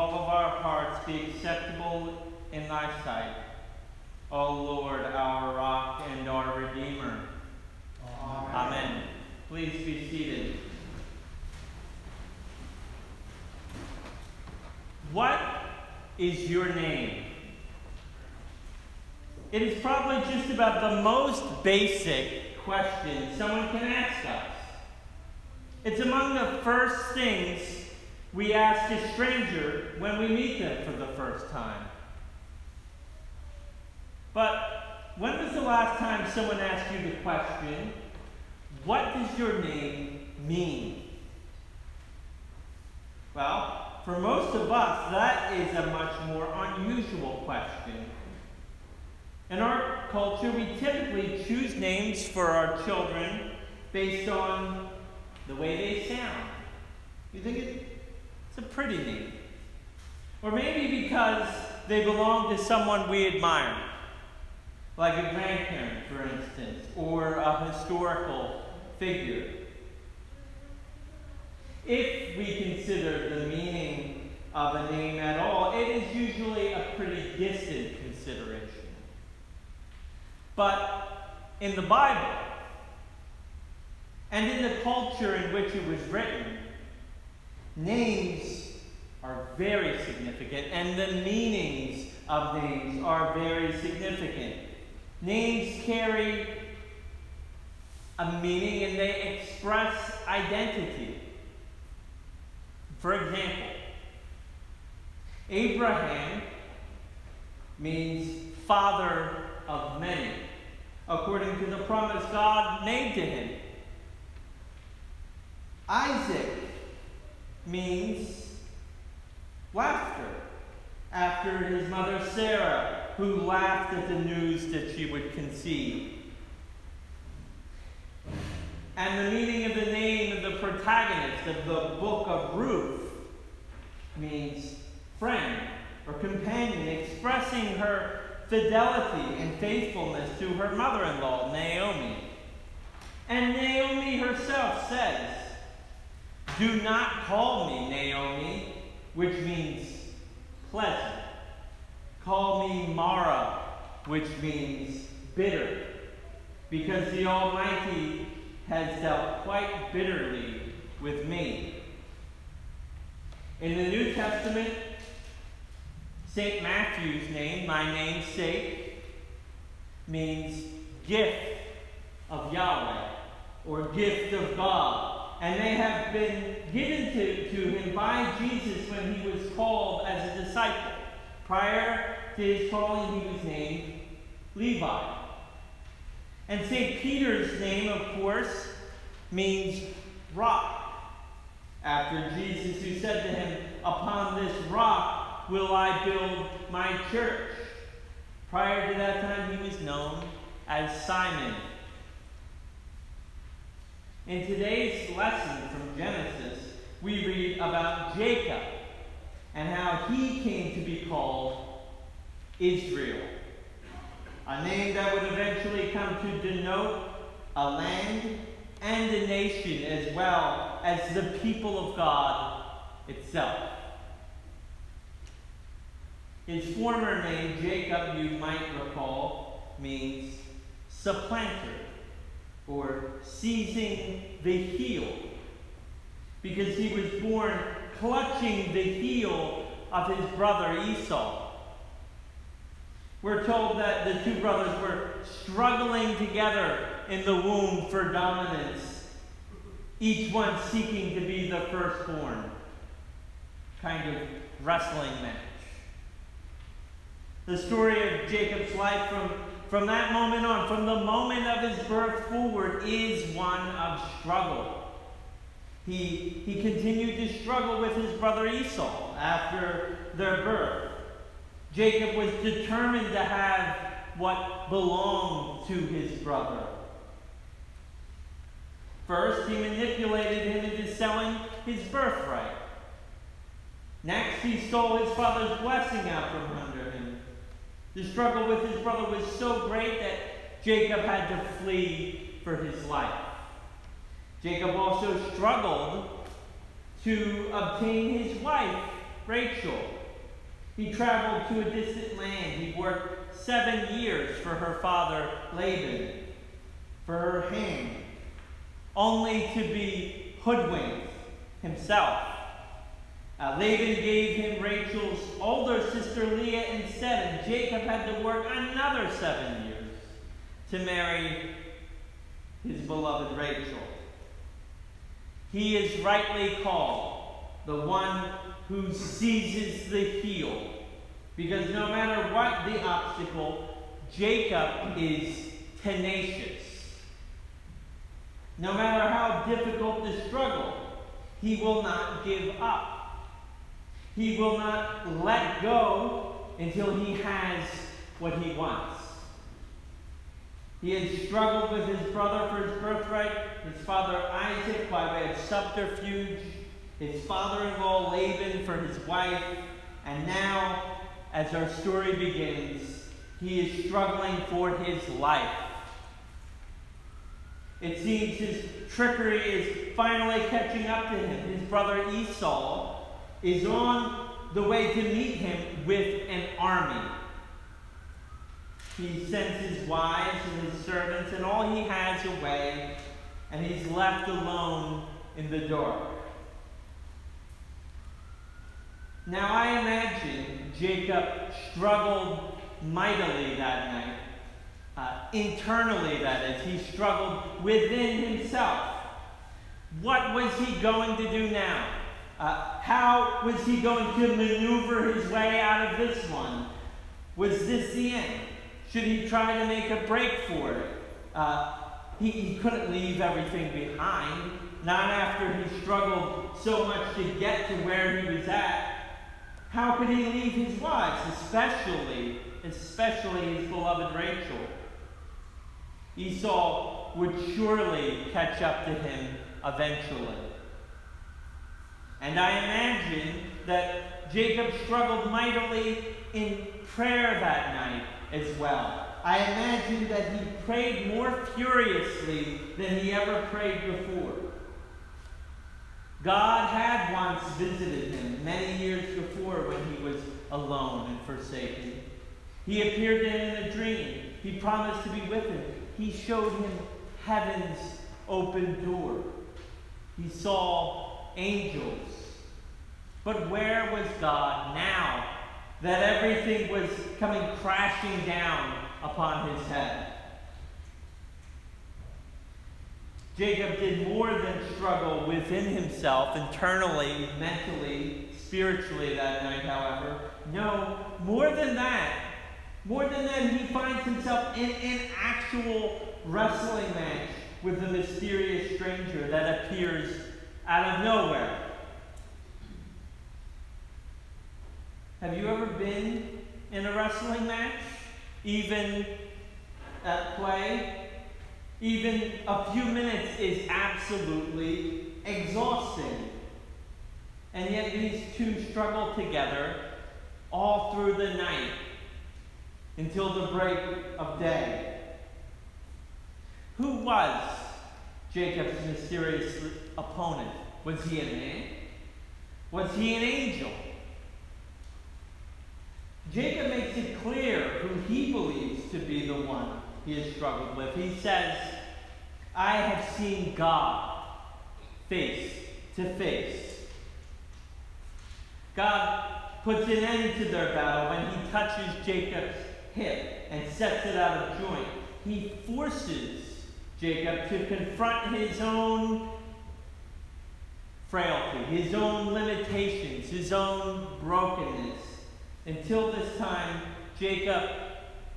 all of our hearts be acceptable in thy sight. O Lord, our rock and our redeemer. Amen. Amen. Please be seated. What is your name? It is probably just about the most basic question someone can ask us. It's among the first things we ask a stranger when we meet them for the first time. But when was the last time someone asked you the question, What does your name mean? Well, for most of us, that is a much more unusual question. In our culture, we typically choose names for our children based on the way they sound. You think it, it's a pretty name. Or maybe because they belong to someone we admire, like a grandparent, for instance, or a historical figure. If we consider the meaning of a name at all, it is usually a pretty distant consideration. But in the Bible, and in the culture in which it was written, names are very significant, and the meanings of names are very significant. Names carry a meaning and they express identity. For example, Abraham means father of many, according to the promise God made to him. Isaac means laughter, after his mother Sarah, who laughed at the news that she would conceive. And the meaning of the name of the protagonist of the book of Ruth means friend or companion, expressing her fidelity and faithfulness to her mother in law, Naomi. And Naomi herself says, Do not call me Naomi, which means pleasant. Call me Mara, which means bitter, because the Almighty has dealt quite bitterly with me. In the New Testament, St. Matthew's name, my namesake, means gift of Yahweh or gift of God. And they have been given to, to him by Jesus when he was called as a disciple. Prior to his calling, he was named Levi. And St. Peter's name, of course, means rock. After Jesus, who said to him, Upon this rock will I build my church. Prior to that time, he was known as Simon. In today's lesson from Genesis, we read about Jacob and how he came to be called Israel, a name that would eventually come to denote a land and a nation as well as the people of God itself. His former name, Jacob, you might recall, means supplanter or seizing the heel because he was born clutching the heel of his brother Esau. We're told that the two brothers were struggling together in the womb for dominance, each one seeking to be the firstborn. Kind of wrestling match. The story of Jacob's life from, from that moment on, from the moment of his birth forward, is one of struggle. He, he continued to struggle with his brother Esau after their birth. Jacob was determined to have what belonged to his brother. First, he manipulated him into selling his birthright. Next, he stole his father's blessing out from him. The struggle with his brother was so great that Jacob had to flee for his life. Jacob also struggled to obtain his wife, Rachel. He traveled to a distant land. He worked seven years for her father, Laban, for her hand, only to be hoodwinked himself. Uh, Laban gave him Rachel's older sister Leah instead, and Jacob had to work another seven years to marry his beloved Rachel. He is rightly called the one who seizes the heel. Because no matter what the obstacle, Jacob is tenacious. No matter how difficult the struggle, he will not give up. He will not let go until he has what he wants. He had struggled with his brother for his birthright, his father Isaac by way of subterfuge, his father in law Laban for his wife, and now, as our story begins, he is struggling for his life. It seems his trickery is finally catching up to him. His brother Esau is on the way to meet him with an army. He sends his wives and his servants and all he has away, and he's left alone in the dark. Now I imagine Jacob struggled mightily that night. Uh, internally, that is, he struggled within himself. What was he going to do now? Uh, how was he going to maneuver his way out of this one? Was this the end? Should he try to make a break for it? Uh, he, he couldn't leave everything behind, not after he struggled so much to get to where he was at. How could he leave his wives, especially, especially his beloved Rachel? Esau would surely catch up to him eventually. And I imagine that Jacob struggled mightily in prayer that night as well. I imagine that he prayed more furiously than he ever prayed before. God had once visited him many years before when he was alone and forsaken. He appeared to him in a dream. He promised to be with him. He showed him heaven's open door. He saw angels. But where was God now that everything was coming crashing down upon his head. Jacob did more than struggle within himself, internally, mentally, spiritually that night, however. No, more than that, more than that, he finds himself in an actual wrestling match with a mysterious stranger that appears out of nowhere. Have you ever been in a wrestling match? Even at play? Even a few minutes is absolutely exhausting. And yet these two struggle together all through the night until the break of day. Who was Jacob's mysterious opponent? Was he a man? Was he an angel? Jacob makes it clear who he believes to be the one he has struggled with. He says, I have seen God face to face. God puts an end to their battle when he touches Jacob's hip and sets it out of joint. He forces Jacob to confront his own frailty, his own limitations, his own brokenness. Until this time, Jacob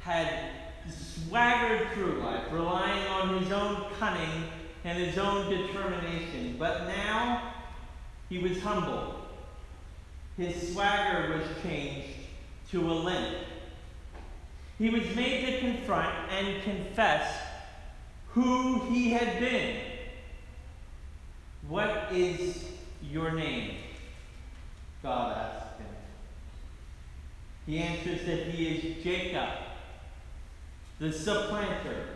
had swaggered through life, relying on his own cunning and his own determination. But now he was humble. His swagger was changed to a limp. He was made to confront and confess who he had been. What is your name? God asked. Him. He answers that he is Jacob, the supplanter,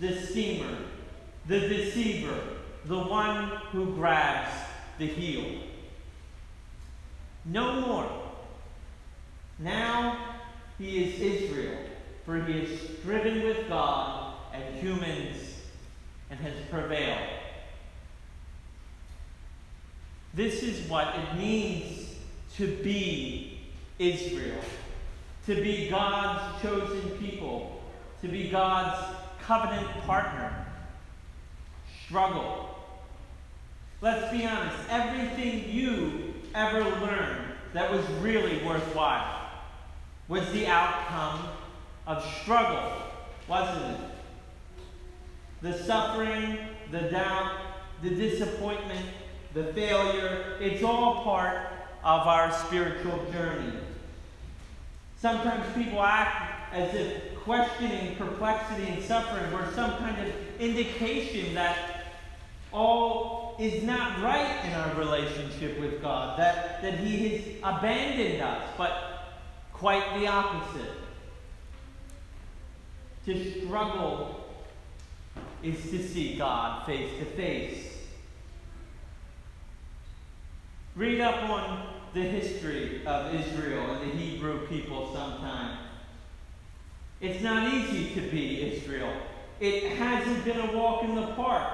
the schemer, the deceiver, the one who grabs the heel. No more. Now he is Israel, for he is striven with God and humans and has prevailed. This is what it means to be Israel, to be God's chosen people, to be God's covenant partner. Struggle. Let's be honest, everything you ever learned that was really worthwhile was the outcome of struggle, wasn't it? The suffering, the doubt, the disappointment, the failure, it's all part of our spiritual journey. Sometimes people act as if questioning, perplexity, and suffering were some kind of indication that all is not right in our relationship with God, that, that He has abandoned us, but quite the opposite. To struggle is to see God face to face. Read up on the history of Israel and the Hebrew people sometime. It's not easy to be Israel. It hasn't been a walk in the park.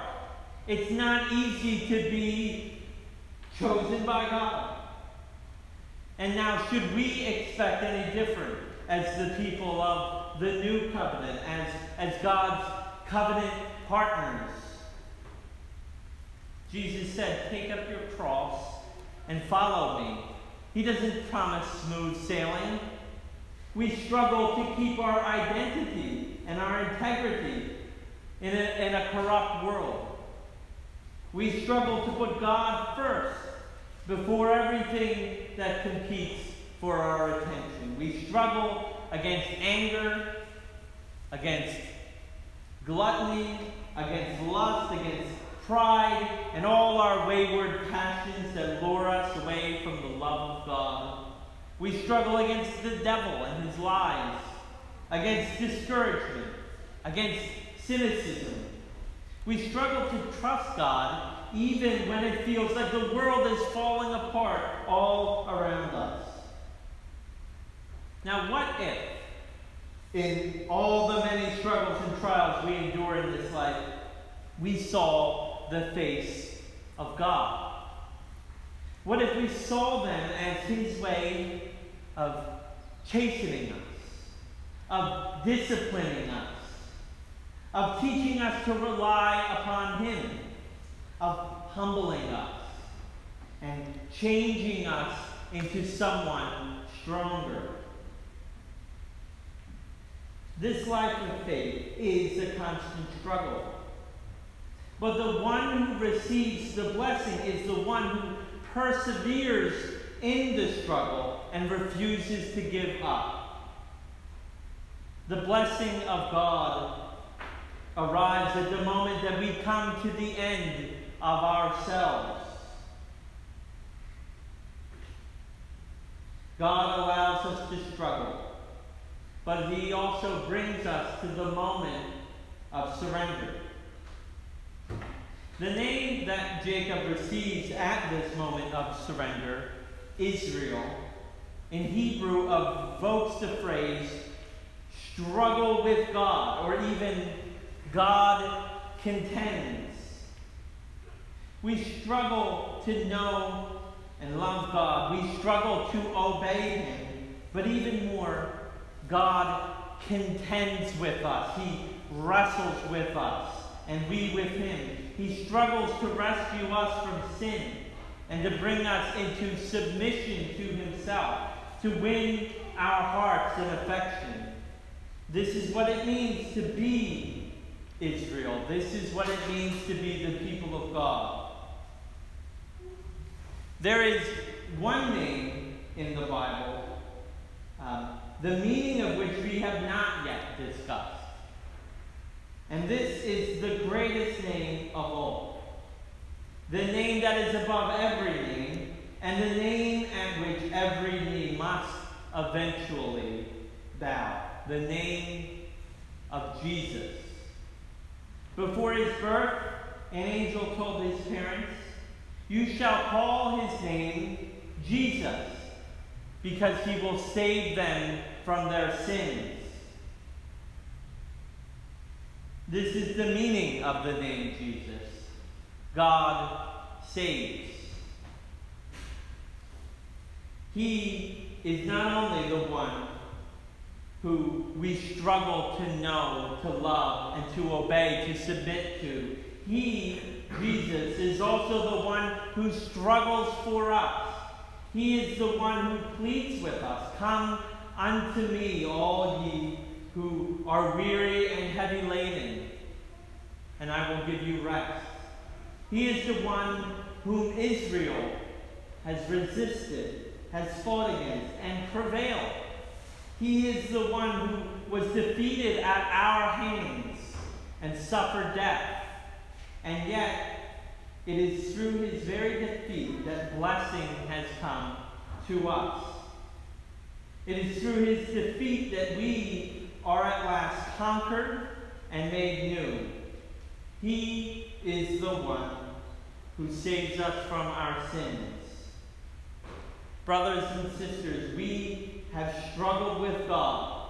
It's not easy to be chosen by God. And now, should we expect any different as the people of the new covenant, as, as God's covenant partners? Jesus said, Take up your cross and follow me. He doesn't promise smooth sailing. We struggle to keep our identity and our integrity in a, in a corrupt world. We struggle to put God first before everything that competes for our attention. We struggle against anger, against gluttony, against lust, against pride, and all our wayward passions that lure us away from the love of God. We struggle against the devil and his lies, against discouragement, against cynicism. We struggle to trust God even when it feels like the world is falling apart all around us. Now, what if, in all the many struggles and trials we endure in this life, we saw the face of God? What if we saw them as His way of chastening us, of disciplining us, of teaching us to rely upon Him, of humbling us, and changing us into someone stronger. This life of faith is a constant struggle. But the one who receives the blessing is the one who perseveres in the struggle and refuses to give up. The blessing of God arrives at the moment that we come to the end of ourselves. God allows us to struggle, but He also brings us to the moment of surrender. The name that Jacob receives at this moment of surrender, Israel, in Hebrew evokes the phrase struggle with God, or even God contends. We struggle to know and love God. We struggle to obey Him. But even more, God contends with us. He wrestles with us, and we with Him. He struggles to rescue us from sin and to bring us into submission to Himself, to win our hearts and affection. This is what it means to be Israel. This is what it means to be the people of God. There is one name in the Bible, um, the meaning of which we have not yet discussed. And this is the greatest name of all. The name that is above every name, and the name at which every knee must eventually bow. The name of Jesus. Before his birth, an angel told his parents, You shall call his name Jesus, because he will save them from their sins. This is the meaning of the name Jesus. God saves. He is not only the one who we struggle to know, to love, and to obey, to submit to. He, Jesus, is also the one who struggles for us. He is the one who pleads with us Come unto me, all ye who are weary and heavy laden, and I will give you rest. He is the one whom Israel has resisted, has fought against, and prevailed. He is the one who was defeated at our hands and suffered death. And yet, it is through his very defeat that blessing has come to us. It is through his defeat that we are at last conquered and made new. He is the one who saves us from our sins. Brothers and sisters, we have struggled with God,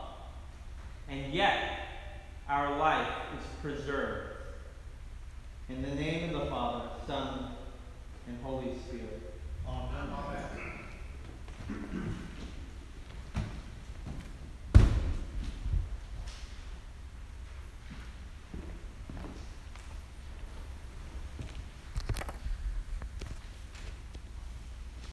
and yet our life is preserved. In the name of the Father, Son, and Holy Spirit. Amen. Amen.